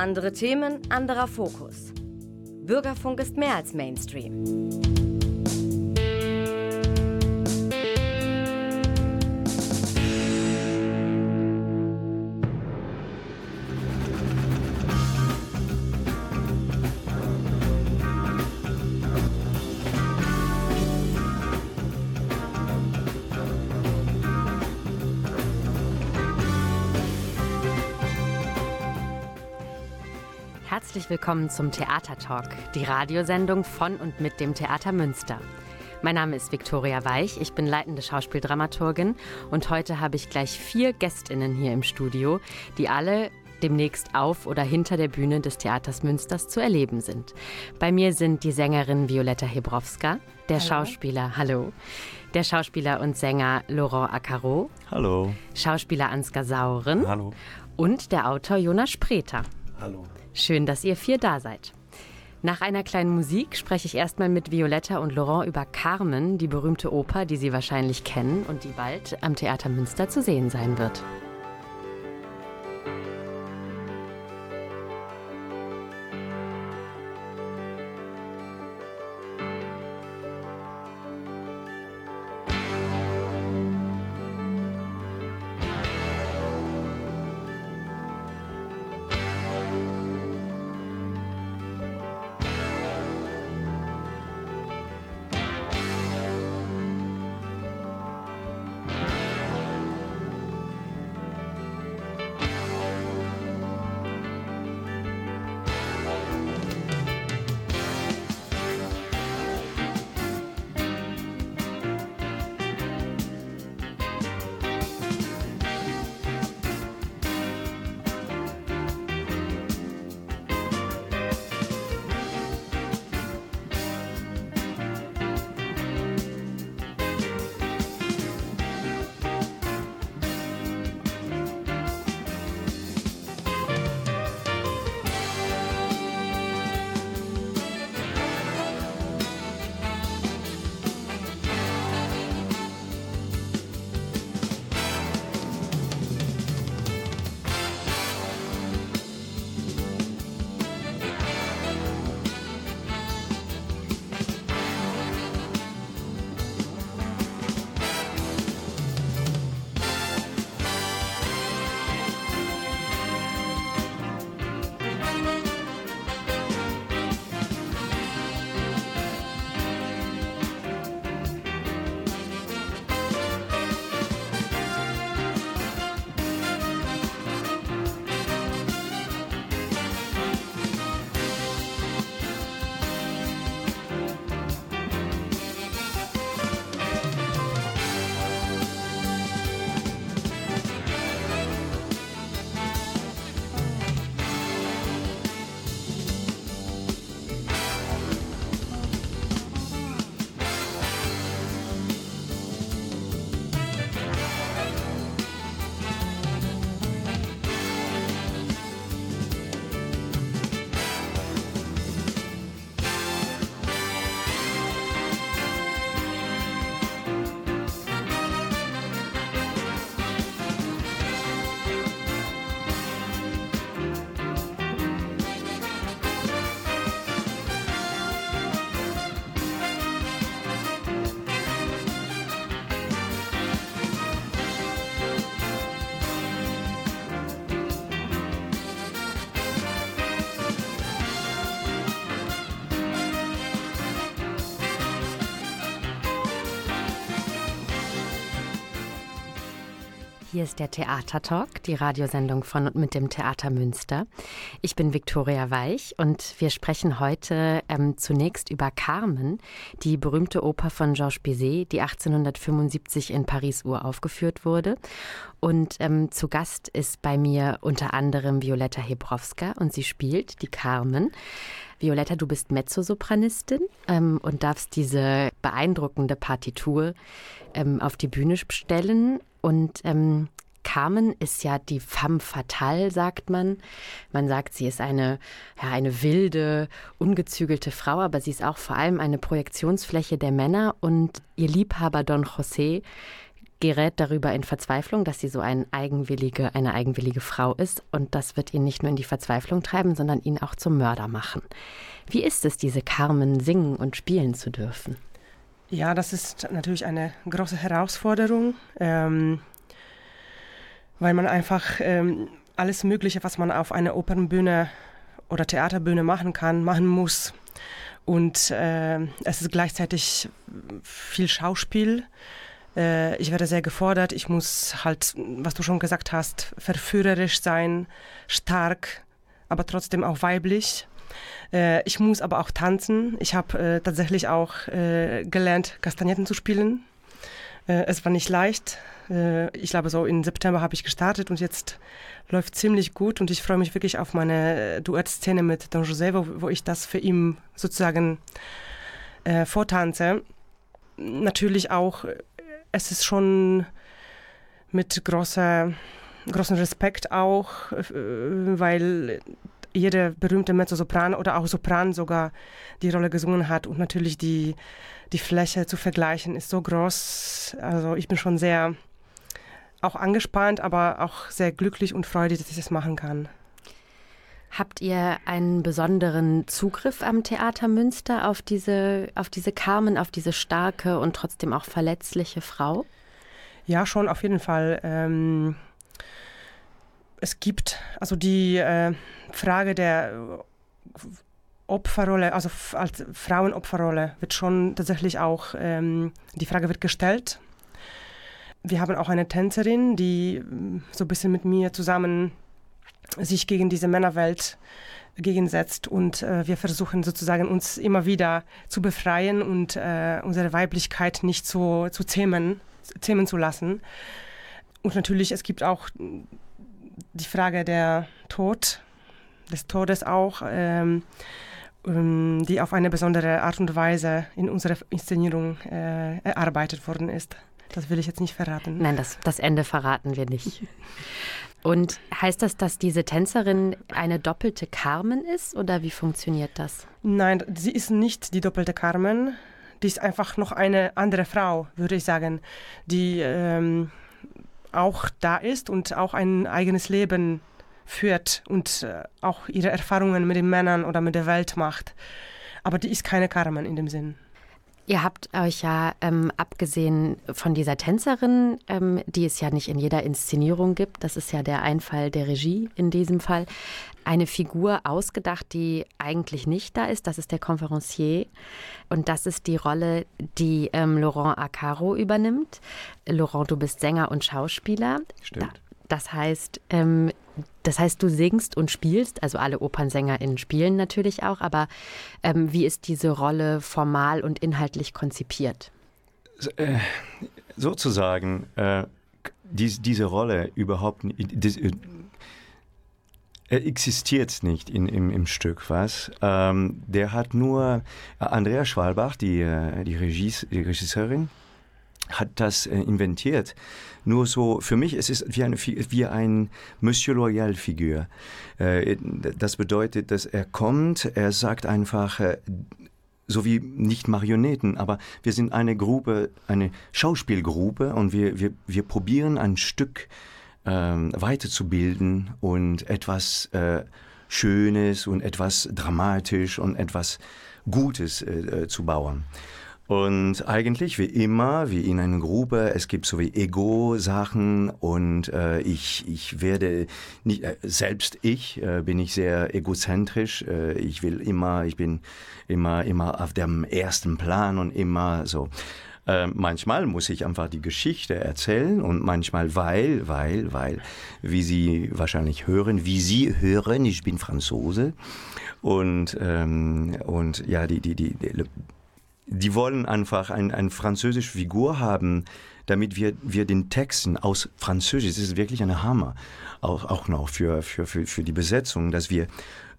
Andere Themen, anderer Fokus. Bürgerfunk ist mehr als Mainstream. Willkommen zum Theatertalk, die Radiosendung von und mit dem Theater Münster. Mein Name ist Viktoria Weich, ich bin leitende Schauspieldramaturgin und heute habe ich gleich vier Gästinnen hier im Studio, die alle demnächst auf oder hinter der Bühne des Theaters Münsters zu erleben sind. Bei mir sind die Sängerin Violetta Hebrowska, der hallo. Schauspieler, hallo, der Schauspieler und Sänger Laurent Acaro, hallo, Schauspieler Ansgar Sauren, hallo, und der Autor Jonas Spreter. Hallo. Schön, dass ihr vier da seid. Nach einer kleinen Musik spreche ich erstmal mit Violetta und Laurent über Carmen, die berühmte Oper, die Sie wahrscheinlich kennen und die bald am Theater Münster zu sehen sein wird. Hier ist der Theatertalk, die Radiosendung von und mit dem Theater Münster. Ich bin Viktoria Weich und wir sprechen heute ähm, zunächst über Carmen, die berühmte Oper von Georges Bizet, die 1875 in Paris uraufgeführt wurde. Und ähm, zu Gast ist bei mir unter anderem Violetta Hebrowska und sie spielt die Carmen. Violetta, du bist Mezzosopranistin ähm, und darfst diese beeindruckende Partitur ähm, auf die Bühne stellen. Und ähm, Carmen ist ja die femme fatale, sagt man. Man sagt, sie ist eine, ja, eine wilde, ungezügelte Frau, aber sie ist auch vor allem eine Projektionsfläche der Männer und ihr Liebhaber Don José gerät darüber in Verzweiflung, dass sie so ein eigenwillige, eine eigenwillige Frau ist. Und das wird ihn nicht nur in die Verzweiflung treiben, sondern ihn auch zum Mörder machen. Wie ist es, diese Carmen singen und spielen zu dürfen? Ja, das ist natürlich eine große Herausforderung, ähm, weil man einfach ähm, alles Mögliche, was man auf einer Opernbühne oder Theaterbühne machen kann, machen muss. Und äh, es ist gleichzeitig viel Schauspiel. Äh, ich werde sehr gefordert. Ich muss halt, was du schon gesagt hast, verführerisch sein, stark, aber trotzdem auch weiblich. Äh, ich muss aber auch tanzen. Ich habe äh, tatsächlich auch äh, gelernt, Kastagnetten zu spielen. Äh, es war nicht leicht. Ich glaube, so im September habe ich gestartet und jetzt läuft ziemlich gut und ich freue mich wirklich auf meine Duettszene mit Don José, wo, wo ich das für ihn sozusagen vortanze. Natürlich auch, es ist schon mit großer, großem Respekt auch, weil jeder berühmte Mezzosopran oder auch Sopran sogar die Rolle gesungen hat. Und natürlich die, die Fläche zu vergleichen ist so groß. Also ich bin schon sehr auch angespannt, aber auch sehr glücklich und freudig, dass ich das machen kann. Habt ihr einen besonderen Zugriff am Theater Münster auf diese, auf diese Carmen, auf diese starke und trotzdem auch verletzliche Frau? Ja, schon auf jeden Fall. Ähm, es gibt also die äh, Frage der Opferrolle, also als Frauenopferrolle wird schon tatsächlich auch, ähm, die Frage wird gestellt. Wir haben auch eine Tänzerin, die ähm, so ein bisschen mit mir zusammen sich gegen diese Männerwelt gegensetzt und äh, wir versuchen sozusagen uns immer wieder zu befreien und äh, unsere Weiblichkeit nicht so zu zähmen, zähmen zu lassen. Und natürlich, es gibt auch die Frage der Tod, des Todes auch, ähm, ähm, die auf eine besondere Art und Weise in unserer Inszenierung äh, erarbeitet worden ist. Das will ich jetzt nicht verraten. Nein, das, das Ende verraten wir nicht. Und heißt das, dass diese Tänzerin eine doppelte Carmen ist oder wie funktioniert das? Nein, sie ist nicht die doppelte Carmen. Die ist einfach noch eine andere Frau, würde ich sagen, die ähm, auch da ist und auch ein eigenes Leben führt und äh, auch ihre Erfahrungen mit den Männern oder mit der Welt macht. Aber die ist keine Carmen in dem Sinn. Ihr habt euch ja, ähm, abgesehen von dieser Tänzerin, ähm, die es ja nicht in jeder Inszenierung gibt, das ist ja der Einfall der Regie in diesem Fall, eine Figur ausgedacht, die eigentlich nicht da ist. Das ist der Conferencier. Und das ist die Rolle, die ähm, Laurent Acaro übernimmt. Laurent, du bist Sänger und Schauspieler. Stimmt. Das heißt, ähm, das heißt, du singst und spielst, also alle OpernsängerInnen spielen natürlich auch, aber ähm, wie ist diese Rolle formal und inhaltlich konzipiert? Äh, sozusagen, äh, dies, diese Rolle überhaupt das, äh, existiert nicht in, im, im Stück, was? Ähm, der hat nur, Andrea Schwalbach, die, äh, die, Regies, die Regisseurin, hat das äh, inventiert. Nur so, für mich ist es wie, wie ein Monsieur Loyal-Figur. Äh, das bedeutet, dass er kommt, er sagt einfach, äh, so wie nicht Marionetten, aber wir sind eine Gruppe, eine Schauspielgruppe und wir, wir, wir probieren ein Stück ähm, weiterzubilden und etwas äh, Schönes und etwas dramatisch und etwas Gutes zu bauen. Und eigentlich wie immer, wie in einer Gruppe, es gibt so wie Ego-Sachen und äh, ich, ich werde nicht, äh, selbst ich äh, bin ich sehr egozentrisch. Äh, ich will immer, ich bin immer, immer auf dem ersten Plan und immer so. Äh, manchmal muss ich einfach die Geschichte erzählen und manchmal, weil, weil, weil, wie Sie wahrscheinlich hören, wie Sie hören, ich bin Franzose und, ähm, und ja, die, die, die, die die wollen einfach ein, eine französische Figur haben, damit wir, wir den Texten aus Französisch, das ist wirklich ein Hammer, auch, auch noch für, für, für, für die Besetzung, dass wir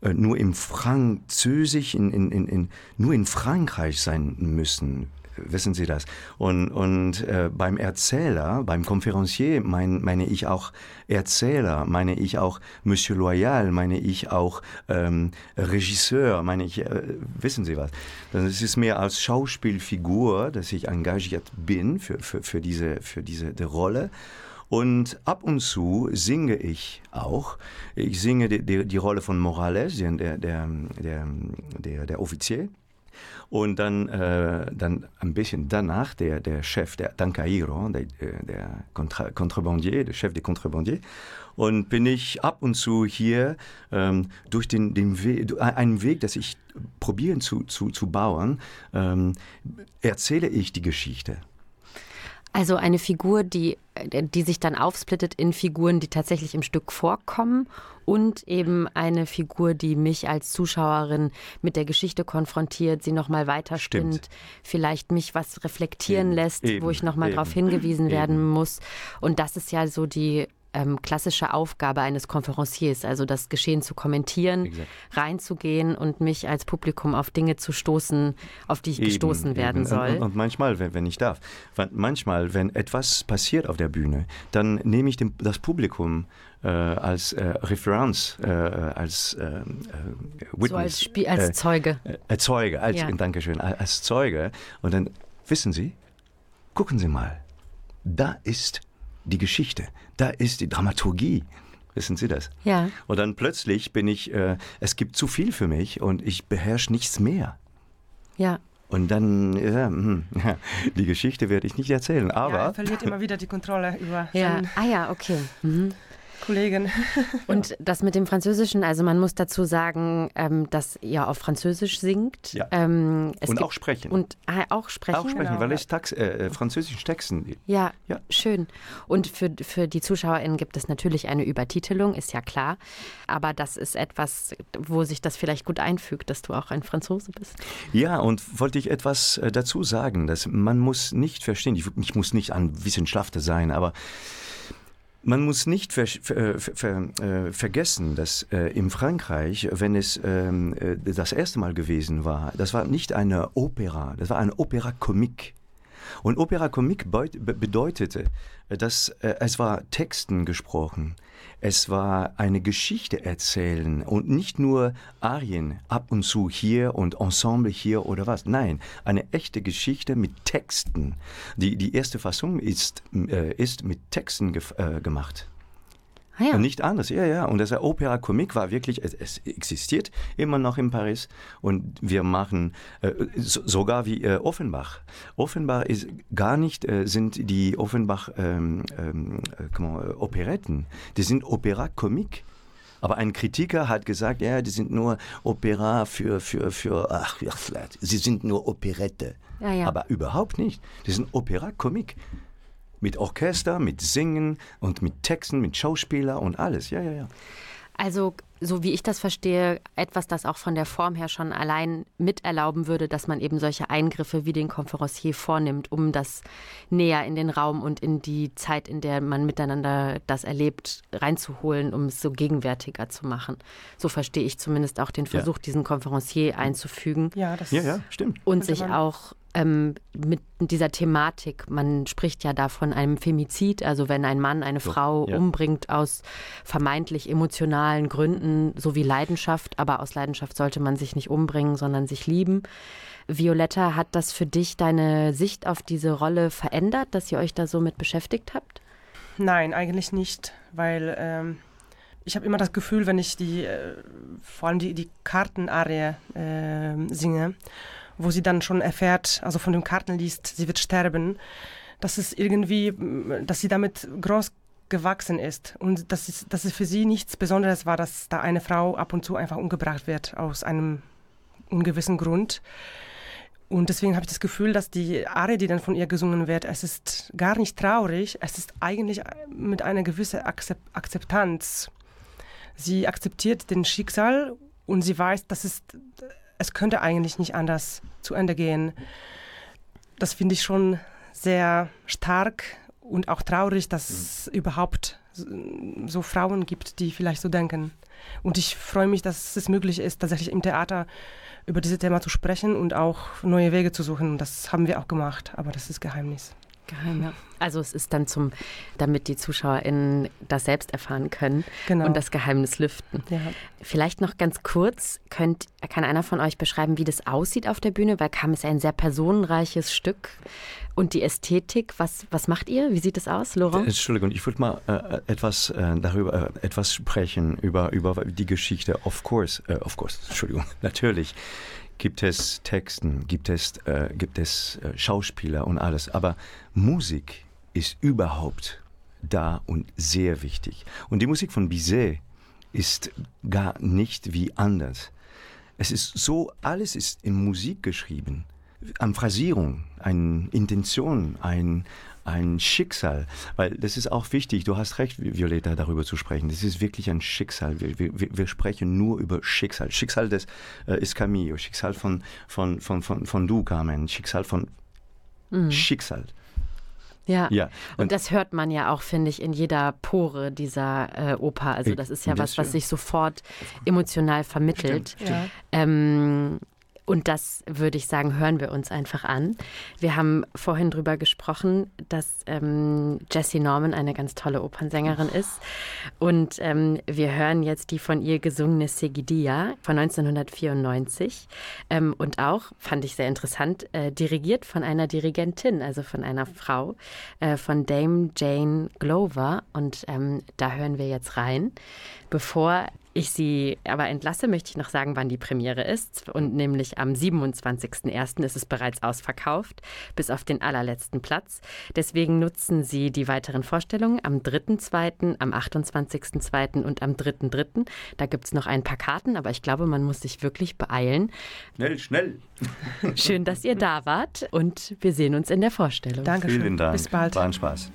äh, nur im Französisch, in, in, in, in, nur in Frankreich sein müssen. Wissen Sie das? Und, und äh, beim Erzähler, beim Konferencier mein, meine ich auch Erzähler, meine ich auch Monsieur Loyal, meine ich auch ähm, Regisseur, meine ich, äh, wissen Sie was? Es ist mehr als Schauspielfigur, dass ich engagiert bin für, für, für diese, für diese die Rolle. Und ab und zu singe ich auch. Ich singe die, die, die Rolle von Morales, der, der, der, der, der Offizier. Und dann, äh, dann ein bisschen danach der, der Chef, der Tancairo, der, der Contra Contrebandier, der Chef der Contrebandier. Und bin ich ab und zu hier ähm, durch den, den Weg, einen Weg, das ich probieren zu, zu, zu bauen, ähm, erzähle ich die Geschichte. Also eine Figur, die, äh, die sich dann aufsplittet in Figuren, die tatsächlich im Stück vorkommen und eben eine Figur, die mich als Zuschauerin mit der Geschichte konfrontiert, sie nochmal weiterspinnt, vielleicht mich was reflektieren eben, lässt, eben, wo ich nochmal darauf hingewiesen eben. werden muss. Und das ist ja so die ähm, klassische Aufgabe eines Konferenciers, also das Geschehen zu kommentieren, Exakt. reinzugehen und mich als Publikum auf Dinge zu stoßen, auf die ich eben, gestoßen werden soll. Und, und, manchmal, wenn, wenn ich darf, manchmal, wenn etwas passiert auf der Bühne, dann nehme ich dem, das Publikum äh, als äh, Referenz, äh, als äh, äh, Witness. So als, Spie als äh, Zeuge. Zeuge, als, ja. Dankeschön, als Zeuge. Und dann, wissen Sie, gucken Sie mal, da ist die Geschichte, da ist die Dramaturgie. Wissen Sie das? Ja. Und dann plötzlich bin ich, äh, es gibt zu viel für mich und ich beherrsche nichts mehr. Ja. Und dann, ja, hm, die Geschichte werde ich nicht erzählen, aber. Ja, er verliert immer wieder die Kontrolle über. Ja, ah ja, okay. Mhm. Kollegin. Und das mit dem Französischen, also man muss dazu sagen, ähm, dass ihr auf Französisch singt. Ja. Ähm, und auch sprechen. Und äh, auch sprechen. Auch sprechen, genau. weil es Tax, äh, äh französischen Texten. Ja, ja, schön. Und für, für die ZuschauerInnen gibt es natürlich eine Übertitelung, ist ja klar. Aber das ist etwas, wo sich das vielleicht gut einfügt, dass du auch ein Franzose bist. Ja, und wollte ich etwas äh, dazu sagen, dass man muss nicht verstehen, ich, ich muss nicht ein Wissenschaftler sein, aber man muss nicht ver ver ver äh, vergessen, dass äh, in Frankreich, wenn es ähm, äh, das erste Mal gewesen war, das war nicht eine Opera, das war eine Opera comique. Und Opera comique bedeutete, dass äh, es war Texten gesprochen. Es war eine Geschichte erzählen und nicht nur Arien ab und zu hier und Ensemble hier oder was. Nein, eine echte Geschichte mit Texten. Die, die erste Fassung ist, äh, ist mit Texten äh, gemacht. Ah, ja. Nicht anders, ja, ja. Und das Opera Comique war wirklich, es, es, existiert immer noch in Paris und wir machen äh, so, sogar wie äh, Offenbach. Offenbach ist gar nicht, äh, sind die Offenbach ähm, ähm, äh, Operetten, die sind Opera Comique. Aber ein Kritiker hat gesagt, ja, die sind nur Opera für, für, für, ach, sie sind nur Operette. Ja, ja. Aber überhaupt nicht. Die sind Opera Comique. Mit Orchester, mit Singen und mit Texten, mit Schauspieler und alles. Ja, ja, ja. Also, so wie ich das verstehe, etwas, das auch von der Form her schon allein miterlauben würde, dass man eben solche Eingriffe wie den Conferencier vornimmt, um das näher in den Raum und in die Zeit, in der man miteinander das erlebt, reinzuholen, um es so gegenwärtiger zu machen. So verstehe ich zumindest auch den Versuch, ja. diesen Conferencier einzufügen. Ja, das ja, ja, stimmt. Und sich auch ähm, mit dieser Thematik. Man spricht ja da von einem Femizid, also wenn ein Mann eine so, Frau ja. umbringt aus vermeintlich emotionalen Gründen sowie Leidenschaft, aber aus Leidenschaft sollte man sich nicht umbringen, sondern sich lieben. Violetta, hat das für dich deine Sicht auf diese Rolle verändert, dass ihr euch da so mit beschäftigt habt? Nein, eigentlich nicht, weil ähm, ich habe immer das Gefühl, wenn ich die, äh, vor allem die, die Kartenarie äh, singe, wo sie dann schon erfährt, also von den Karten liest, sie wird sterben, dass es irgendwie, dass sie damit groß gewachsen ist und dass es, dass es für sie nichts Besonderes war, dass da eine Frau ab und zu einfach umgebracht wird aus einem ungewissen Grund. Und deswegen habe ich das Gefühl, dass die Arie, die dann von ihr gesungen wird, es ist gar nicht traurig, es ist eigentlich mit einer gewissen Akzeptanz. Sie akzeptiert den Schicksal und sie weiß, dass es es könnte eigentlich nicht anders zu Ende gehen. Das finde ich schon sehr stark und auch traurig, dass mhm. es überhaupt so Frauen gibt, die vielleicht so denken. Und ich freue mich, dass es möglich ist, tatsächlich im Theater über dieses Thema zu sprechen und auch neue Wege zu suchen. Und das haben wir auch gemacht, aber das ist Geheimnis. Geheim, ja. Also es ist dann zum, damit die ZuschauerInnen das selbst erfahren können Genau. und das Geheimnis lüften. Ja. Vielleicht noch ganz kurz, könnt, kann einer von euch beschreiben, wie das aussieht auf der Bühne? Weil Kam ist ein sehr personenreiches Stück. Und die Ästhetik, was, was macht ihr? Wie sieht es aus, Laurent? Entschuldigung, ich würde mal äh, etwas äh, darüber äh, etwas sprechen über über die Geschichte. Of course, äh, of course, Entschuldigung, natürlich gibt es Texten, gibt es äh, gibt es äh, Schauspieler und alles, aber Musik ist überhaupt da und sehr wichtig. Und die Musik von Bizet ist gar nicht wie anders. Es ist so, alles ist in Musik geschrieben. An Phrasierung, eine Intention, ein, ein Schicksal. Weil das ist auch wichtig, du hast recht, Violetta, darüber zu sprechen. Das ist wirklich ein Schicksal. Wir, wir, wir sprechen nur über Schicksal. Schicksal des äh, ist Camillo, Schicksal von, von, von, von, von du, Carmen, Schicksal von Schicksal. Ja. Ja, Und, und- das hört man ja auch, finde ich, in jeder Pore dieser äh, Oper. Also das ist ja was, was sich sofort emotional vermittelt. Ja. Ähm, und das würde ich sagen, hören wir uns einfach an. Wir haben vorhin drüber gesprochen, dass ähm, Jessie Norman eine ganz tolle Opernsängerin ist. Und ähm, wir hören jetzt die von ihr gesungene Segidia von 1994. Ähm, und auch, fand ich sehr interessant, äh, dirigiert von einer Dirigentin, also von einer Frau, äh, von Dame Jane Glover. Und ähm, da hören wir jetzt rein. Bevor ich Sie aber entlasse, möchte ich noch sagen, wann die Premiere ist. Und nämlich am 27.01. ist es bereits ausverkauft, bis auf den allerletzten Platz. Deswegen nutzen Sie die weiteren Vorstellungen am 3.2., am 28.2. und am 3.3. Da gibt es noch ein paar Karten, aber ich glaube, man muss sich wirklich beeilen. Schnell, schnell. Schön, dass ihr da wart und wir sehen uns in der Vorstellung. Dankeschön. Vielen Dank. Bis bald. War ein Spaß.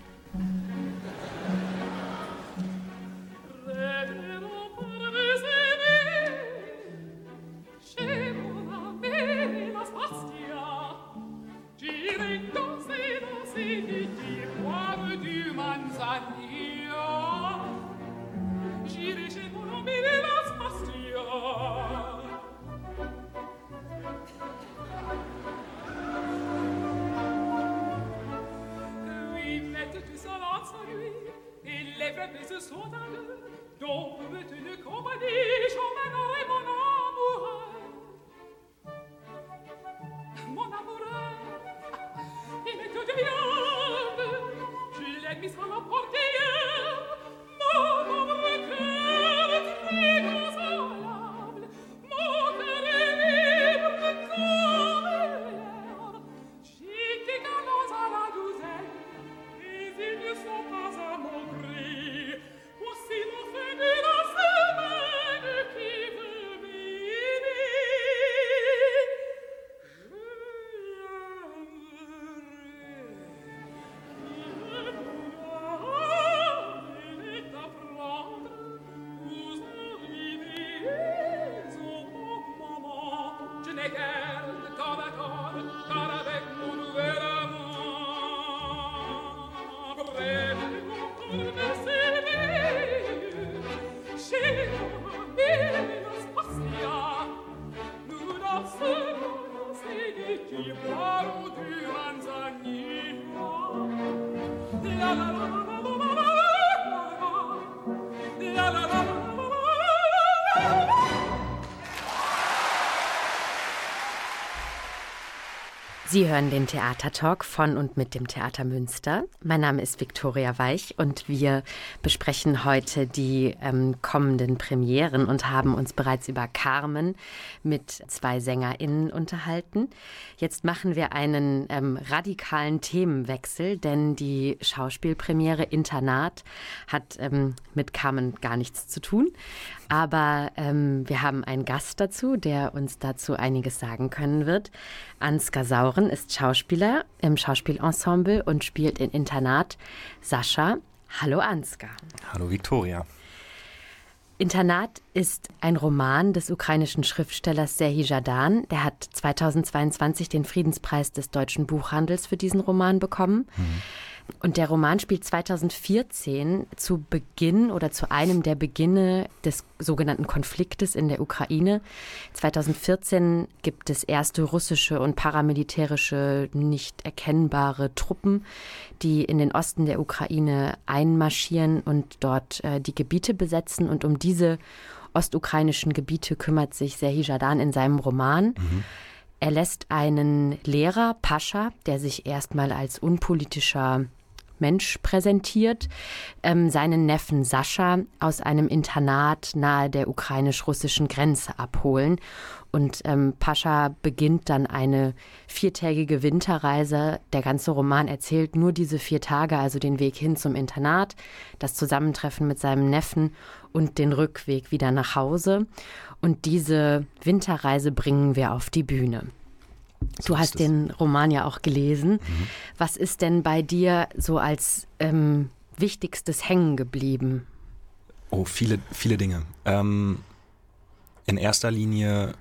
go Ti paru tu manzanina La la la Sie hören den Theatertalk von und mit dem Theater Münster. Mein Name ist Viktoria Weich und wir besprechen heute die ähm, kommenden Premieren und haben uns bereits über Carmen mit zwei SängerInnen unterhalten. Jetzt machen wir einen ähm, radikalen Themenwechsel, denn die Schauspielpremiere Internat hat ähm, mit Carmen gar nichts zu tun. Aber ähm, wir haben einen Gast dazu, der uns dazu einiges sagen können wird. Ansgar Sauren ist Schauspieler im Schauspielensemble und spielt in Internat Sascha. Hallo Ansgar. Hallo Viktoria. Internat ist ein Roman des ukrainischen Schriftstellers Serhii Jadan. Der hat 2022 den Friedenspreis des deutschen Buchhandels für diesen Roman bekommen. Und der Roman spielt 2014 zu Beginn oder zu einem der Beginne des sogenannten Konfliktes in der Ukraine. 2014 gibt es erste russische und paramilitärische, nicht erkennbare Truppen, die in den Osten der Ukraine einmarschieren und dort äh, die Gebiete besetzen. Und um diese ostukrainischen Gebiete kümmert sich Serhii Jadan in seinem Roman. Mhm. Er lässt einen Lehrer, Pascha, der sich erstmal als unpolitischer Mensch präsentiert, ähm, seinen Neffen Sascha aus einem Internat nahe der ukrainisch-russischen Grenze abholen. Und ähm, Pascha beginnt dann eine viertägige Winterreise. Der ganze Roman erzählt nur diese vier Tage, also den Weg hin zum Internat, das Zusammentreffen mit seinem Neffen und den Rückweg wieder nach Hause. Und diese Winterreise bringen wir auf die Bühne. Du hast den Roman ja auch gelesen. Mhm. Was ist denn bei dir so als ähm, wichtigstes hängen geblieben? Oh, viele, viele Dinge. Ähm, in erster Linie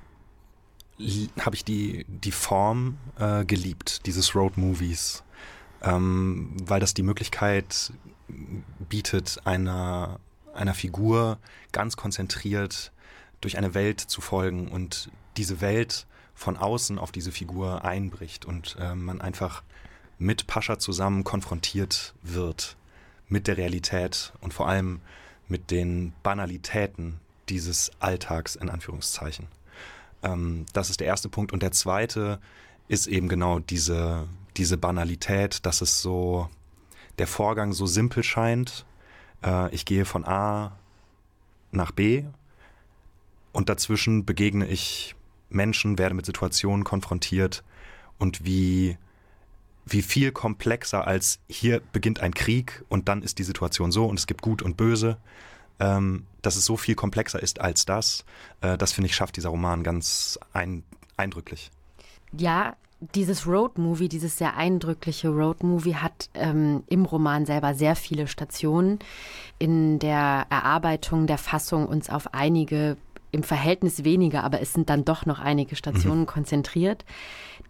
habe ich die, die Form äh, geliebt, dieses Road Movies, ähm, weil das die Möglichkeit bietet, einer, einer Figur ganz konzentriert durch eine Welt zu folgen und diese Welt von außen auf diese Figur einbricht und äh, man einfach mit Pascha zusammen konfrontiert wird mit der Realität und vor allem mit den Banalitäten dieses Alltags in Anführungszeichen. Ähm, das ist der erste Punkt. Und der zweite ist eben genau diese, diese Banalität, dass es so, der Vorgang so simpel scheint. Äh, ich gehe von A nach B und dazwischen begegne ich Menschen, werde mit Situationen konfrontiert und wie, wie viel komplexer als hier beginnt ein Krieg und dann ist die Situation so und es gibt Gut und Böse, ähm, dass es so viel komplexer ist als das, äh, das finde ich schafft dieser Roman ganz ein, eindrücklich. Ja, dieses Roadmovie, dieses sehr eindrückliche Roadmovie hat ähm, im Roman selber sehr viele Stationen. In der Erarbeitung der Fassung uns auf einige im Verhältnis weniger, aber es sind dann doch noch einige Stationen mhm. konzentriert,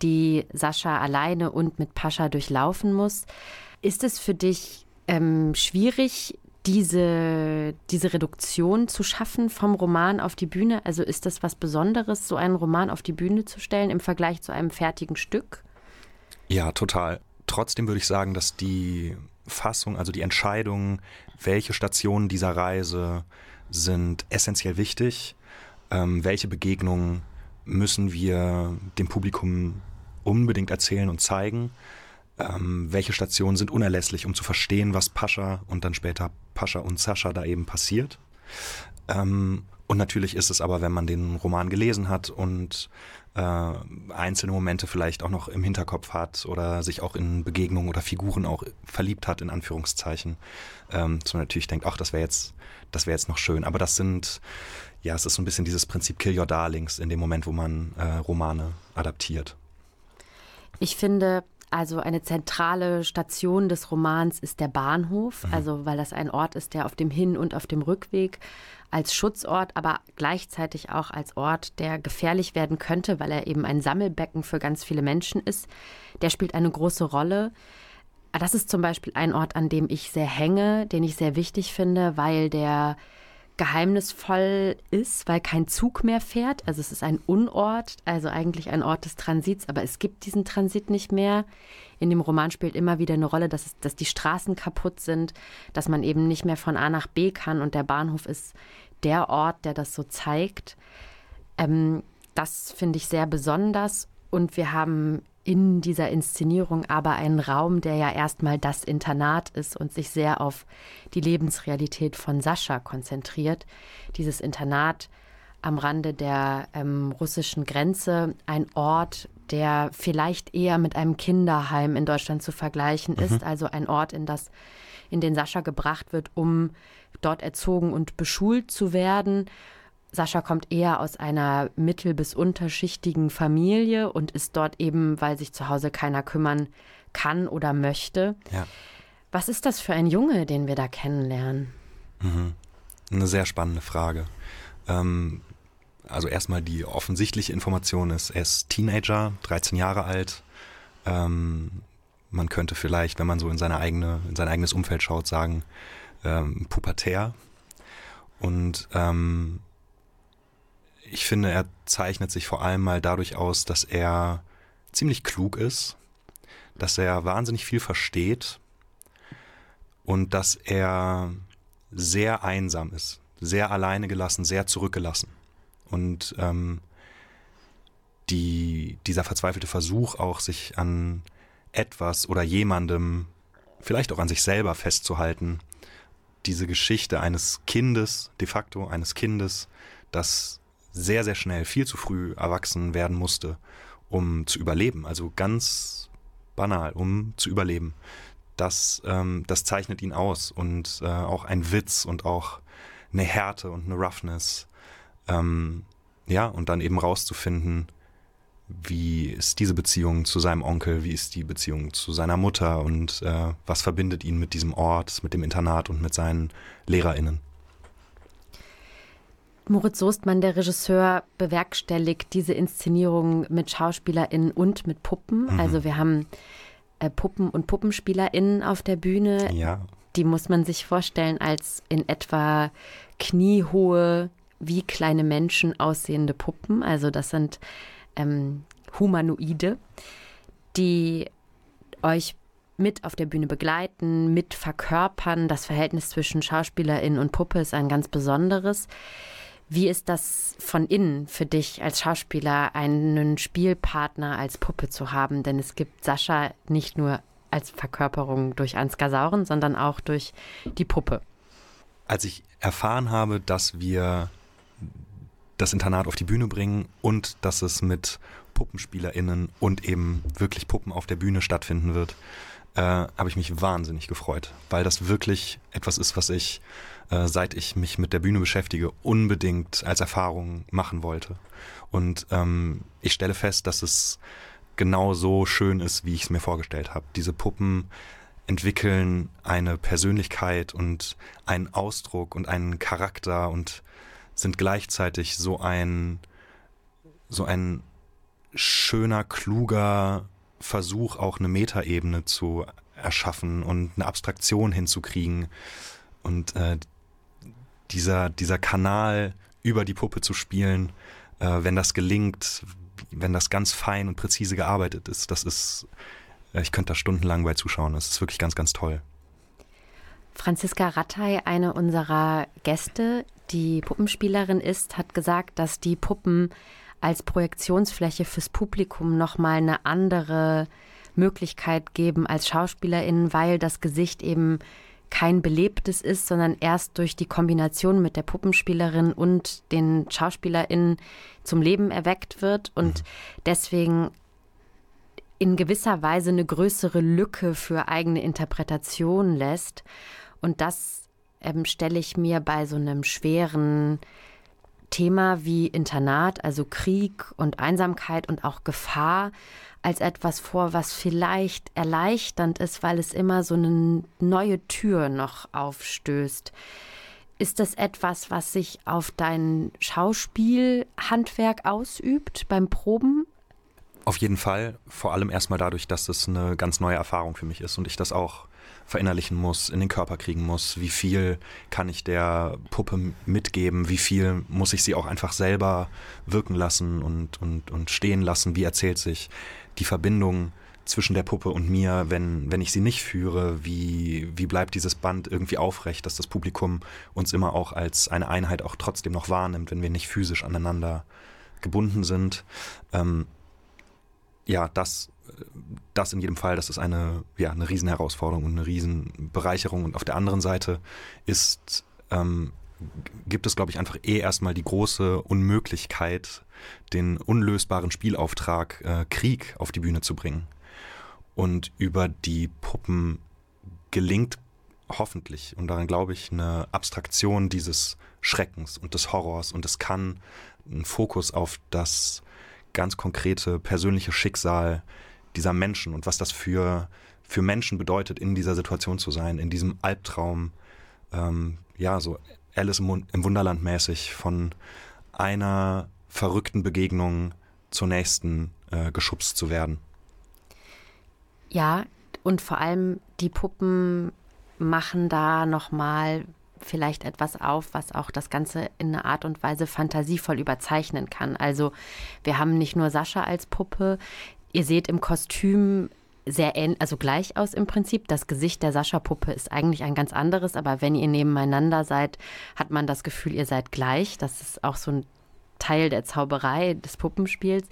die Sascha alleine und mit Pascha durchlaufen muss. Ist es für dich ähm, schwierig, diese, diese Reduktion zu schaffen vom Roman auf die Bühne? Also ist das was Besonderes, so einen Roman auf die Bühne zu stellen im Vergleich zu einem fertigen Stück? Ja, total. Trotzdem würde ich sagen, dass die Fassung, also die Entscheidung, welche Stationen dieser Reise sind essentiell wichtig ähm, welche Begegnungen müssen wir dem Publikum unbedingt erzählen und zeigen, ähm, welche Stationen sind unerlässlich, um zu verstehen, was Pascha und dann später Pascha und Sascha da eben passiert. Ähm, und natürlich ist es aber, wenn man den Roman gelesen hat und äh, einzelne Momente vielleicht auch noch im Hinterkopf hat oder sich auch in Begegnungen oder Figuren auch verliebt hat, in Anführungszeichen, ähm, dass man natürlich denkt, ach, das wäre jetzt, das wäre jetzt noch schön. Aber das sind ja, es ist so ein bisschen dieses Prinzip Kill Your Darlings in dem Moment, wo man äh, Romane adaptiert. Ich finde, also eine zentrale Station des Romans ist der Bahnhof, mhm. also weil das ein Ort ist, der auf dem Hin- und auf dem Rückweg als Schutzort, aber gleichzeitig auch als Ort, der gefährlich werden könnte, weil er eben ein Sammelbecken für ganz viele Menschen ist. Der spielt eine große Rolle. Das ist zum Beispiel ein Ort, an dem ich sehr hänge, den ich sehr wichtig finde, weil der geheimnisvoll ist, weil kein Zug mehr fährt. Also es ist ein Unort, also eigentlich ein Ort des Transits, aber es gibt diesen Transit nicht mehr. In dem Roman spielt immer wieder eine Rolle, dass, es, dass die Straßen kaputt sind, dass man eben nicht mehr von A nach B kann und der Bahnhof ist der Ort, der das so zeigt. Ähm, das finde ich sehr besonders und wir haben in dieser Inszenierung aber einen Raum, der ja erstmal das Internat ist und sich sehr auf die Lebensrealität von Sascha konzentriert. Dieses Internat am Rande der ähm, russischen Grenze, ein Ort, der vielleicht eher mit einem Kinderheim in Deutschland zu vergleichen mhm. ist, also ein Ort, in das in den Sascha gebracht wird, um dort erzogen und beschult zu werden Sascha kommt eher aus einer mittel- bis unterschichtigen Familie und ist dort eben, weil sich zu Hause keiner kümmern kann oder möchte. Ja. Was ist das für ein Junge, den wir da kennenlernen? Mhm. Eine sehr spannende Frage. Ähm, also erstmal die offensichtliche Information ist, er ist Teenager, 13 Jahre alt, ähm, man könnte vielleicht, wenn man so in seine eigene, in sein eigenes Umfeld schaut, sagen, ähm, pubertär. Und ähm, ich finde, er zeichnet sich vor allem mal dadurch aus, dass er ziemlich klug ist, dass er wahnsinnig viel versteht und dass er sehr einsam ist, sehr alleine gelassen, sehr zurückgelassen. Und ähm, die, dieser verzweifelte Versuch auch, sich an etwas oder jemandem, vielleicht auch an sich selber festzuhalten, diese Geschichte eines Kindes, de facto eines Kindes, das sehr, sehr schnell, viel zu früh erwachsen werden musste, um zu überleben. Also ganz banal, um zu überleben. Das, ähm, das zeichnet ihn aus und äh, auch ein Witz und auch eine Härte und eine Roughness. Ähm, ja, und dann eben rauszufinden, wie ist diese Beziehung zu seinem Onkel, wie ist die Beziehung zu seiner Mutter und äh, was verbindet ihn mit diesem Ort, mit dem Internat und mit seinen LehrerInnen. Moritz Soestmann, der Regisseur, bewerkstelligt diese Inszenierung mit SchauspielerInnen und mit Puppen. Mhm. Also wir haben äh, Puppen und PuppenspielerInnen auf der Bühne. Ja. Die muss man sich vorstellen als in etwa kniehohe, wie kleine Menschen aussehende Puppen. Also das sind ähm, Humanoide, die euch mit auf der Bühne begleiten, mit verkörpern. Das Verhältnis zwischen Schauspielerin und Puppe ist ein ganz besonderes. Wie ist das von innen für dich als Schauspieler, einen Spielpartner als Puppe zu haben? Denn es gibt Sascha nicht nur als Verkörperung durch Ansgar Sauren, sondern auch durch die Puppe. Als ich erfahren habe, dass wir das Internat auf die Bühne bringen und dass es mit PuppenspielerInnen und eben wirklich Puppen auf der Bühne stattfinden wird, äh, habe ich mich wahnsinnig gefreut, weil das wirklich etwas ist, was ich, äh, seit ich mich mit der Bühne beschäftige, unbedingt als Erfahrung machen wollte. Und ähm, ich stelle fest, dass es genau so schön ist, wie ich es mir vorgestellt habe. Diese Puppen entwickeln eine Persönlichkeit und einen Ausdruck und einen Charakter und sind gleichzeitig so ein, so ein schöner, kluger Versuch, auch eine Metaebene zu erschaffen und eine Abstraktion hinzukriegen. Und äh, dieser, dieser Kanal über die Puppe zu spielen, äh, wenn das gelingt, wenn das ganz fein und präzise gearbeitet ist, das ist, äh, ich könnte da stundenlang bei zuschauen. Das ist wirklich ganz, ganz toll. Franziska Rattay, eine unserer Gäste, die Puppenspielerin ist, hat gesagt, dass die Puppen als Projektionsfläche fürs Publikum nochmal eine andere Möglichkeit geben als SchauspielerInnen, weil das Gesicht eben kein belebtes ist, sondern erst durch die Kombination mit der Puppenspielerin und den SchauspielerInnen zum Leben erweckt wird und deswegen in gewisser Weise eine größere Lücke für eigene Interpretation lässt. Und das ähm, stelle ich mir bei so einem schweren Thema wie Internat, also Krieg und Einsamkeit und auch Gefahr, als etwas vor, was vielleicht erleichternd ist, weil es immer so eine neue Tür noch aufstößt. Ist das etwas, was sich auf dein Schauspielhandwerk ausübt beim Proben? Auf jeden Fall, vor allem erstmal dadurch, dass es eine ganz neue Erfahrung für mich ist und ich das auch verinnerlichen muss, in den Körper kriegen muss, wie viel kann ich der Puppe mitgeben, wie viel muss ich sie auch einfach selber wirken lassen und, und, und stehen lassen, wie erzählt sich die Verbindung zwischen der Puppe und mir, wenn, wenn ich sie nicht führe, wie, wie bleibt dieses Band irgendwie aufrecht, dass das Publikum uns immer auch als eine Einheit auch trotzdem noch wahrnimmt, wenn wir nicht physisch aneinander gebunden sind. Ähm, ja, das, das in jedem Fall, das ist eine, ja, eine Riesenherausforderung und eine Riesenbereicherung. Und auf der anderen Seite ist, ähm, gibt es, glaube ich, einfach eh erstmal die große Unmöglichkeit, den unlösbaren Spielauftrag äh, Krieg auf die Bühne zu bringen. Und über die Puppen gelingt hoffentlich, und daran glaube ich, eine Abstraktion dieses Schreckens und des Horrors. Und es kann einen Fokus auf das ganz konkrete persönliche Schicksal dieser Menschen und was das für, für Menschen bedeutet, in dieser Situation zu sein, in diesem Albtraum, ähm, ja, so Alice im, Wunderland mäßig von einer verrückten Begegnung zur nächsten äh, geschubst zu werden. Ja, Und vor allem die Puppen machen da nochmal vielleicht etwas auf, was auch das Ganze in einer Art und Weise fantasievoll überzeichnen kann. Also wir haben nicht nur Sascha als Puppe, ihr seht im Kostüm sehr ähnlich, also gleich aus im Prinzip. Das Gesicht der Sascha-Puppe ist eigentlich ein ganz anderes, aber wenn ihr nebeneinander seid, hat man das Gefühl, ihr seid gleich. Das ist auch so ein Teil der Zauberei des Puppenspiels.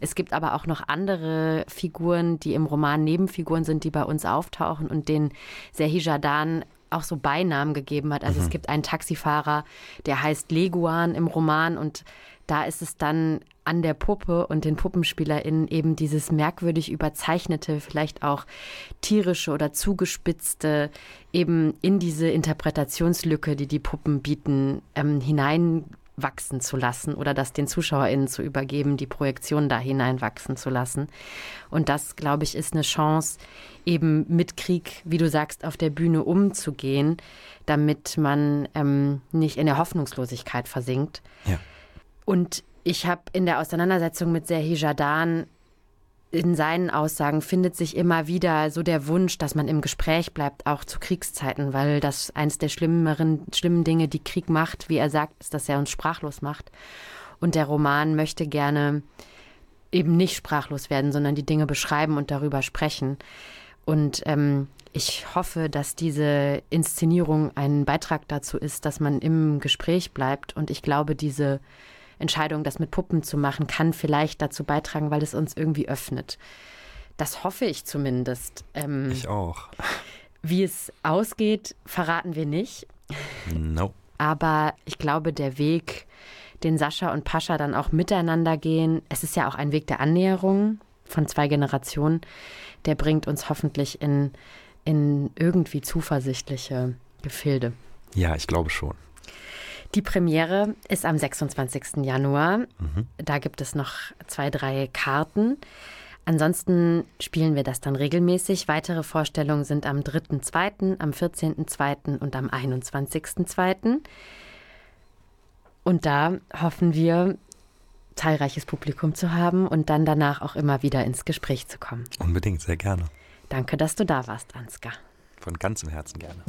Es gibt aber auch noch andere Figuren, die im Roman Nebenfiguren sind, die bei uns auftauchen und denen Serhi Jadan auch so Beinamen gegeben hat. Also mhm. es gibt einen Taxifahrer, der heißt Leguan im Roman und da ist es dann an der Puppe und den PuppenspielerInnen eben dieses merkwürdig überzeichnete, vielleicht auch tierische oder zugespitzte, eben in diese Interpretationslücke, die die Puppen bieten, ähm, hineinwachsen zu lassen oder das den ZuschauerInnen zu übergeben, die Projektion da hineinwachsen zu lassen. Und das, glaube ich, ist eine Chance, eben mit Krieg, wie du sagst, auf der Bühne umzugehen, damit man ähm, nicht in der Hoffnungslosigkeit versinkt. Ja. Und ich habe in der Auseinandersetzung mit Serhi Jadan in seinen Aussagen findet sich immer wieder so der Wunsch, dass man im Gespräch bleibt, auch zu Kriegszeiten, weil das eins der schlimmeren, schlimmen Dinge, die Krieg macht, wie er sagt, ist, dass er uns sprachlos macht. Und der Roman möchte gerne eben nicht sprachlos werden, sondern die Dinge beschreiben und darüber sprechen. Und ähm, ich hoffe, dass diese Inszenierung ein Beitrag dazu ist, dass man im Gespräch bleibt. Und ich glaube, diese Entscheidung, das mit Puppen zu machen, kann vielleicht dazu beitragen, weil es uns irgendwie öffnet. Das hoffe ich zumindest. Ähm, ich auch. Wie es ausgeht, verraten wir nicht. No. Aber ich glaube, der Weg, den Sascha und Pascha dann auch miteinander gehen, es ist ja auch ein Weg der Annäherung von zwei Generationen, der bringt uns hoffentlich in, in irgendwie zuversichtliche Gefilde. Ja, ich glaube schon. Die Premiere ist am 26. Januar. Mhm. Da gibt es noch zwei, drei Karten. Ansonsten spielen wir das dann regelmäßig. Weitere Vorstellungen sind am 3.2., am 14.2. und am 21.2. Und da hoffen wir, zahlreiches Publikum zu haben und dann danach auch immer wieder ins Gespräch zu kommen. Unbedingt, sehr gerne. Danke, dass du da warst, Ansgar. Von ganzem Herzen gerne.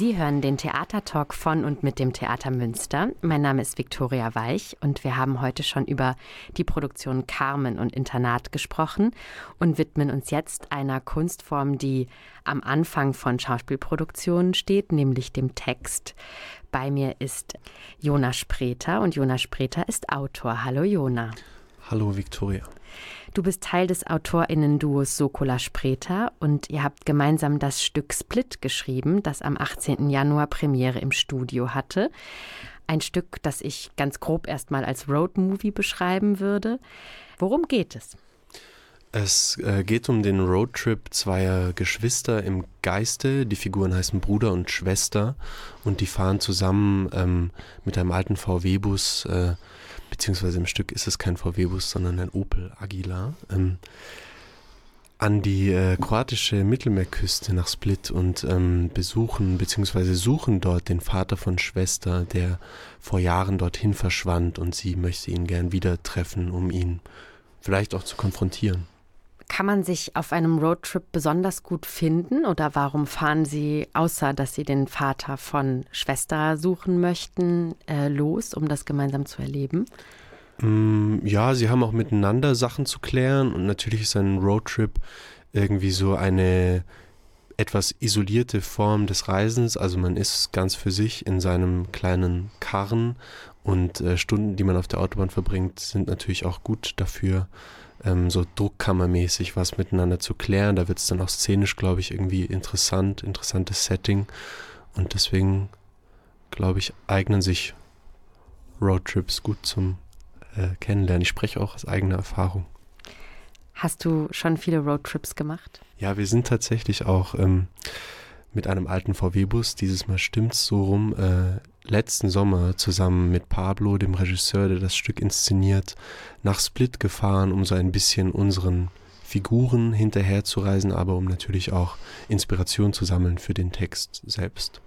Sie hören den Theatertalk von und mit dem Theater Münster. Mein Name ist Viktoria Weich und wir haben heute schon über die Produktion Carmen und Internat gesprochen und widmen uns jetzt einer Kunstform, die am Anfang von Schauspielproduktionen steht, nämlich dem Text. Bei mir ist Jona Spreter und Jona Spreter ist Autor. Hallo Jona. Hallo Viktoria. Du bist Teil des AutorInnen-Duos Sokola Spreter und ihr habt gemeinsam das Stück Split geschrieben, das am 18. Januar Premiere im Studio hatte. Ein Stück, das ich ganz grob erstmal als Roadmovie beschreiben würde. Worum geht es? Es äh, geht um den Roadtrip zweier Geschwister im Geiste. Die Figuren heißen Bruder und Schwester und die fahren zusammen ähm, mit einem alten VW-Bus äh, beziehungsweise im Stück ist es kein VW-Bus, sondern ein Opel Aguilar, ähm, an die äh, kroatische Mittelmeerküste nach Split und ähm, besuchen beziehungsweise suchen dort den Vater von Schwester, der vor Jahren dorthin verschwand und sie möchte ihn gern wieder treffen, um ihn vielleicht auch zu konfrontieren. Kann man sich auf einem Roadtrip besonders gut finden oder warum fahren Sie, außer dass Sie den Vater von Schwester suchen möchten, äh, los, um das gemeinsam zu erleben? Mm, ja, sie haben auch miteinander Sachen zu klären und natürlich ist ein Roadtrip irgendwie so eine etwas isolierte Form des Reisens. Also man ist ganz für sich in seinem kleinen Karren und äh, Stunden, die man auf der Autobahn verbringt, sind natürlich auch gut dafür, ähm, so druckkammermäßig was miteinander zu klären. Da wird es dann auch szenisch, glaube ich, irgendwie interessant, interessantes Setting. Und deswegen, glaube ich, eignen sich Roadtrips gut zum äh, Kennenlernen. Ich spreche auch aus eigener Erfahrung. Hast du schon viele Roadtrips gemacht? Ja, wir sind tatsächlich auch ähm, mit einem alten VW-Bus, dieses Mal stimmt's so rum, äh, letzten Sommer zusammen mit Pablo, dem Regisseur, der das Stück inszeniert, nach Split gefahren, um so ein bisschen unseren Figuren hinterherzureisen, aber um natürlich auch Inspiration zu sammeln für den Text selbst.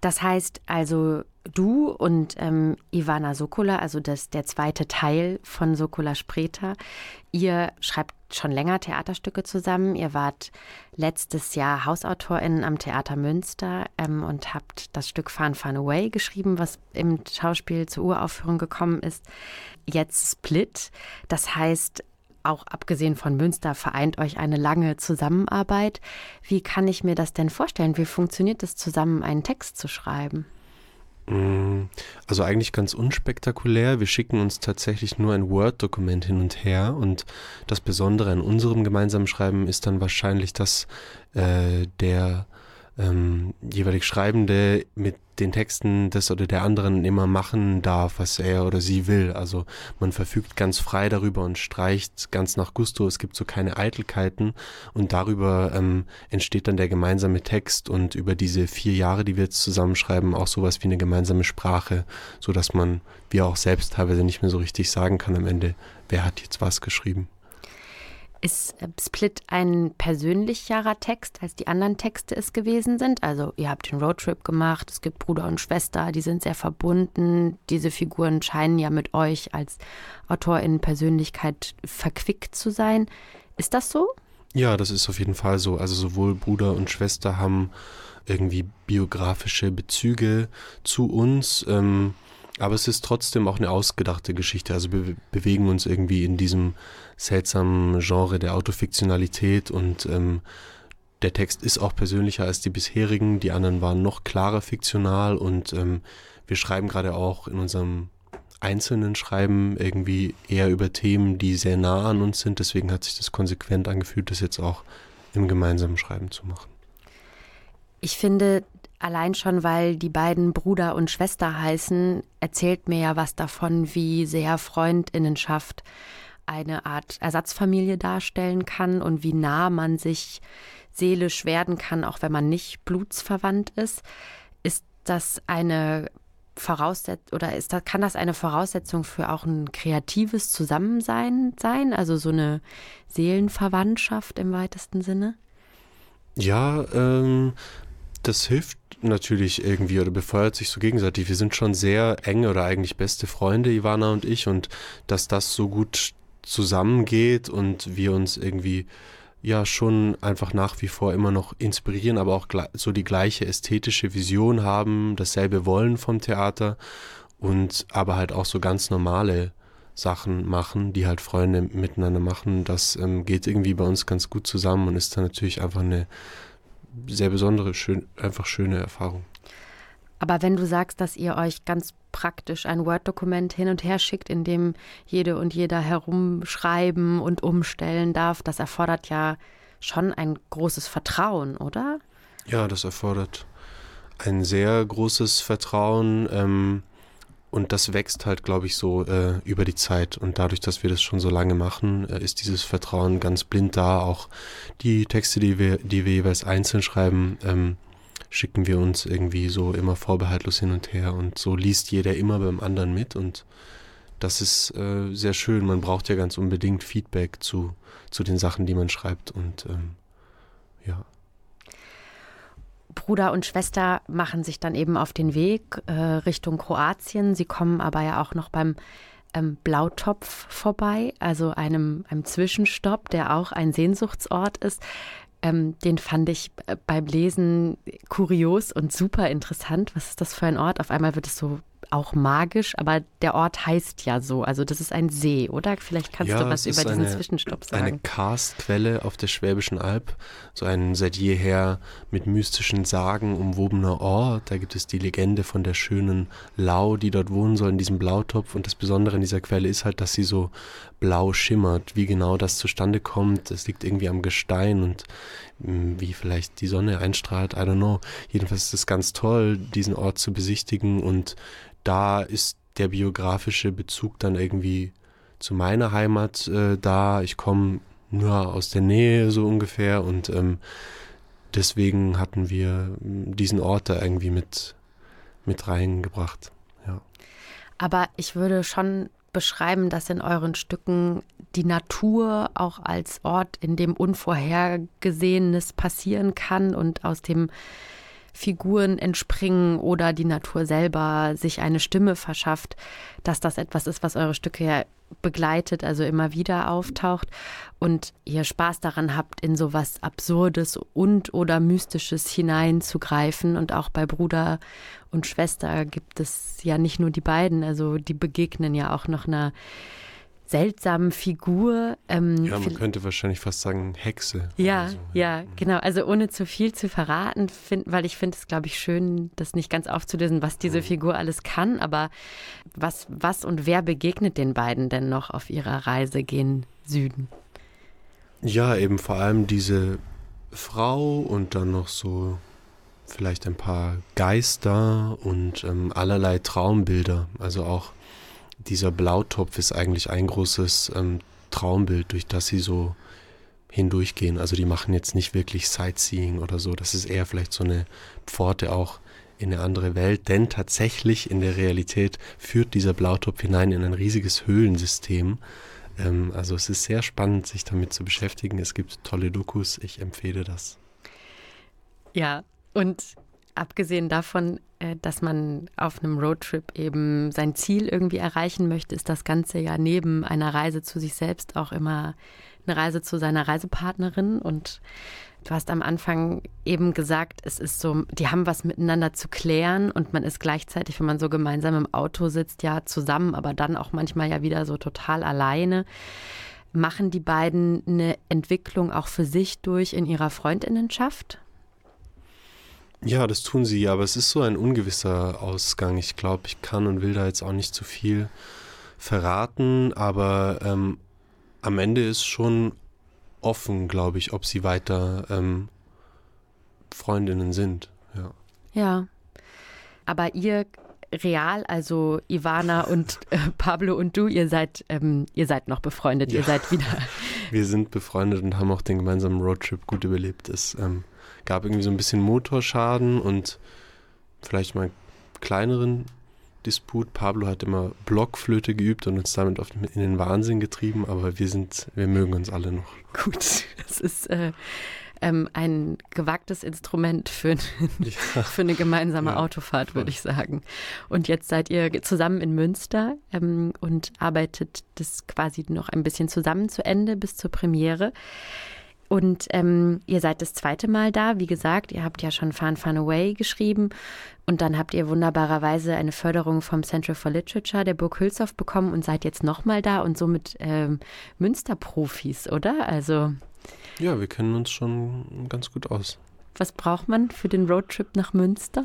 Das heißt also, du und ähm, Ivana Sokola, also das, der zweite Teil von Sokola Spreter, ihr schreibt schon länger Theaterstücke zusammen. Ihr wart letztes Jahr HausautorInnen am Theater Münster ähm, und habt das Stück Fun Fun Away geschrieben, was im Schauspiel zur Uraufführung gekommen ist. Jetzt Split. Das heißt, auch abgesehen von Münster vereint euch eine lange Zusammenarbeit. Wie kann ich mir das denn vorstellen? Wie funktioniert es zusammen, einen Text zu schreiben? Also eigentlich ganz unspektakulär. Wir schicken uns tatsächlich nur ein Word-Dokument hin und her und das Besondere an unserem gemeinsamen Schreiben ist dann wahrscheinlich, dass äh, der ähm, jeweilig Schreibende mit den Texten des oder der anderen immer machen darf, was er oder sie will. Also man verfügt ganz frei darüber und streicht ganz nach Gusto. Es gibt so keine Eitelkeiten und darüber ähm, entsteht dann der gemeinsame Text und über diese vier Jahre, die wir jetzt zusammenschreiben, auch sowas wie eine gemeinsame Sprache, so dass man, wie auch selbst teilweise nicht mehr so richtig sagen kann am Ende, wer hat jetzt was geschrieben. Ist äh, Split ein persönlicherer Text, als die anderen Texte es gewesen sind? Also ihr habt den Roadtrip gemacht, es gibt Bruder und Schwester, die sind sehr verbunden. Diese Figuren scheinen ja mit euch als Autorin Persönlichkeit verquickt zu sein. Ist das so? Ja, das ist auf jeden Fall so. Also sowohl Bruder und Schwester haben irgendwie biografische Bezüge zu uns. Ähm, aber es ist trotzdem auch eine ausgedachte Geschichte. Also wir bewegen uns irgendwie in diesem seltsamen Genre der Autofiktionalität und ähm, der Text ist auch persönlicher als die bisherigen. Die anderen waren noch klarer fiktional und ähm, wir schreiben gerade auch in unserem einzelnen Schreiben irgendwie eher über Themen, die sehr nah an uns sind. Deswegen hat sich das konsequent angefühlt, das jetzt auch im gemeinsamen Schreiben zu machen. Ich finde, Allein schon, weil die beiden Bruder und Schwester heißen, erzählt mir ja was davon, wie sehr Freundinnenschaft eine Art Ersatzfamilie darstellen kann und wie nah man sich seelisch werden kann, auch wenn man nicht blutsverwandt ist. Ist das eine Voraussetzung oder ist das, kann das eine Voraussetzung für auch ein kreatives Zusammensein sein? Also so eine Seelenverwandtschaft im weitesten Sinne? Ja, ähm, das hilft natürlich irgendwie oder befeuert sich so gegenseitig. Wir sind schon sehr enge oder eigentlich beste Freunde, Ivana und ich, und dass das so gut zusammengeht und wir uns irgendwie ja schon einfach nach wie vor immer noch inspirieren, aber auch so die gleiche ästhetische Vision haben, dasselbe Wollen vom Theater und aber halt auch so ganz normale Sachen machen, die halt Freunde miteinander machen. Das ähm, geht irgendwie bei uns ganz gut zusammen und ist dann natürlich einfach eine sehr besondere, schön, einfach schöne Erfahrung. Aber wenn du sagst, dass ihr euch ganz praktisch ein Word-Dokument hin und her schickt, in dem jede und jeder herumschreiben und umstellen darf, das erfordert ja schon ein großes Vertrauen, oder? Ja, das erfordert ein sehr großes Vertrauen. Ähm, und das wächst halt, glaube ich, so äh, über die Zeit. Und dadurch, dass wir das schon so lange machen, äh, ist dieses Vertrauen ganz blind da. Auch die Texte, die wir, die wir jeweils einzeln schreiben, ähm, schicken wir uns irgendwie so immer vorbehaltlos hin und her. Und so liest jeder immer beim anderen mit. Und das ist äh, sehr schön. Man braucht ja ganz unbedingt Feedback zu, zu den Sachen, die man schreibt. Und ähm, ja. Bruder und Schwester machen sich dann eben auf den Weg äh, Richtung Kroatien. Sie kommen aber ja auch noch beim ähm, Blautopf vorbei, also einem, einem Zwischenstopp, der auch ein Sehnsuchtsort ist. Ähm, den fand ich äh, beim Lesen kurios und super interessant. Was ist das für ein Ort? Auf einmal wird es so auch magisch, aber der Ort heißt ja so. Also das ist ein See, oder? Vielleicht kannst ja, du was über diesen eine, Zwischenstopp sagen. Eine Karstquelle auf der Schwäbischen Alb, so ein seit jeher mit mystischen Sagen umwobener Ort. Da gibt es die Legende von der schönen Lau, die dort wohnen soll in diesem Blautopf. Und das Besondere an dieser Quelle ist halt, dass sie so blau schimmert. Wie genau das zustande kommt, das liegt irgendwie am Gestein und wie vielleicht die Sonne einstrahlt, I don't know. Jedenfalls ist es ganz toll, diesen Ort zu besichtigen und da ist der biografische Bezug dann irgendwie zu meiner Heimat äh, da. Ich komme nur aus der Nähe so ungefähr und ähm, deswegen hatten wir hm, diesen Ort da irgendwie mit, mit reingebracht. Ja. Aber ich würde schon beschreiben, dass in euren Stücken die Natur auch als Ort, in dem Unvorhergesehenes passieren kann und aus dem Figuren entspringen oder die Natur selber sich eine Stimme verschafft, dass das etwas ist, was eure Stücke ja begleitet, also immer wieder auftaucht und ihr Spaß daran habt, in sowas Absurdes und oder Mystisches hineinzugreifen. Und auch bei Bruder und Schwester gibt es ja nicht nur die beiden, also die begegnen ja auch noch einer seltsamen Figur. Ähm, ja, man könnte wahrscheinlich fast sagen Hexe. Ja, so. ja, genau. Also ohne zu viel zu verraten, find, weil ich finde es, glaube ich, schön, das nicht ganz aufzulösen, was diese mhm. Figur alles kann. Aber was, was und wer begegnet den beiden denn noch auf ihrer Reise gen Süden? Ja, eben vor allem diese Frau und dann noch so vielleicht ein paar Geister und ähm, allerlei Traumbilder. Also auch dieser Blautopf ist eigentlich ein großes ähm, Traumbild, durch das sie so hindurchgehen. Also die machen jetzt nicht wirklich Sightseeing oder so. Das ist eher vielleicht so eine Pforte auch in eine andere Welt. Denn tatsächlich in der Realität führt dieser Blautopf hinein in ein riesiges Höhlensystem. Ähm, also es ist sehr spannend, sich damit zu beschäftigen. Es gibt tolle Dokus. Ich empfehle das. Ja, und abgesehen davon, äh, dass man auf einem Roadtrip eben sein Ziel irgendwie erreichen möchte, ist das Ganze ja neben einer Reise zu sich selbst auch immer eine Reise zu seiner Reisepartnerin. Und du hast am Anfang eben gesagt, es ist so, die haben was miteinander zu klären und man ist gleichzeitig, wenn man so gemeinsam im Auto sitzt, ja zusammen, aber dann auch manchmal ja wieder so total alleine. Machen die beiden eine Entwicklung auch für sich durch in ihrer Freundinnenschaft? Ja, das tun sie, aber es ist so ein ungewisser Ausgang. Ich glaube, ich kann und will da jetzt auch nicht zu viel verraten, aber ähm, am Ende ist schon offen, glaube ich, ob sie weiter ähm, Freundinnen sind. Ja. ja. Aber ihr real, also Ivana und äh, Pablo und du, ihr seid, ähm, ihr seid noch befreundet, ja. ihr seid wieder. Wir sind befreundet und haben auch den gemeinsamen Roadtrip gut überlebt. Es ähm, gab irgendwie so ein bisschen Motorschaden und vielleicht mal einen kleineren Disput. Pablo hat immer Blockflöte geübt und uns damit oft in den Wahnsinn getrieben, aber wir sind, wir mögen uns alle noch. Gut, das ist äh, ähm, ein gewagtes Instrument für, ja. für eine gemeinsame ja, Autofahrt, würde ich sagen. Und jetzt seid ihr zusammen in Münster ähm, und arbeitet das quasi noch ein bisschen zusammen zu Ende bis zur Premiere. Und ähm, ihr seid das zweite Mal da. Wie gesagt, ihr habt ja schon Fun Fun Away geschrieben. Und dann habt ihr wunderbarerweise eine Förderung vom Central for Literature der Burg Hülshoff bekommen und seid jetzt nochmal da und somit ähm, Münsterprofis, oder? Also. Ja, wir kennen uns schon ganz gut aus. Was braucht man für den Roadtrip nach Münster?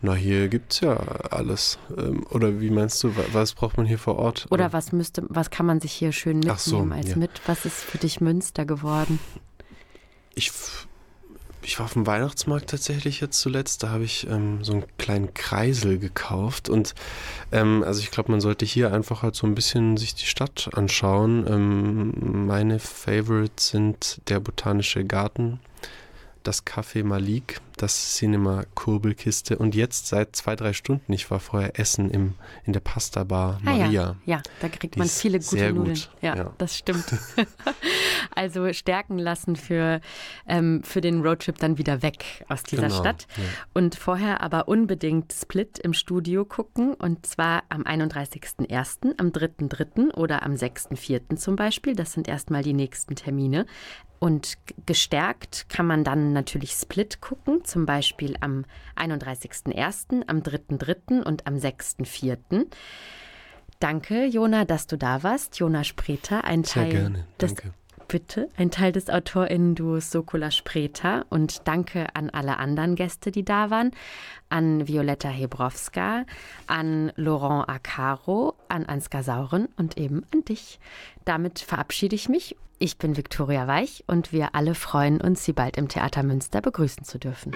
Na, hier gibt es ja alles. Ähm, oder wie meinst du, was braucht man hier vor Ort? Oder was müsste, was kann man sich hier schön mitnehmen so, als ja. mit? Was ist für dich Münster geworden? Ich, ich war auf dem Weihnachtsmarkt tatsächlich jetzt zuletzt. Da habe ich ähm, so einen kleinen Kreisel gekauft. Und ähm, also ich glaube, man sollte hier einfach halt so ein bisschen sich die Stadt anschauen. Ähm, meine Favorites sind der Botanische Garten, das Café Malik, das Cinema Kurbelkiste und jetzt seit zwei, drei Stunden, ich war vorher essen im, in der Pasta Bar Ah, Maria. ja. ja, da kriegt Die man viele gute sehr gut, Nudeln. Ja, ja. das stimmt. also stärken lassen für, ähm, für den Roadtrip dann wieder weg aus dieser Genau, Stadt. ja. Und vorher aber unbedingt Split im Studio gucken. Und zwar am 31.01., am 3.03. oder am 6.04. zum Beispiel. Das sind erstmal die nächsten Termine. Und gestärkt kann man dann natürlich Split gucken, zum Beispiel am 31.01., am 3.03. und am 6.04. Danke, Jona, dass du da warst. Jona Spreter, ein Sehr Teil gerne, des danke. Bitte, ein Teil des AutorInnen-Duos Sokola Spreta und danke an alle anderen Gäste, die da waren, an Violetta Hebrowska, an Laurent Acaro, an Ansgar Sauren und eben an dich. Damit verabschiede ich mich. Ich bin Viktoria Weich und wir alle freuen uns, Sie bald im Theater Münster begrüßen zu dürfen.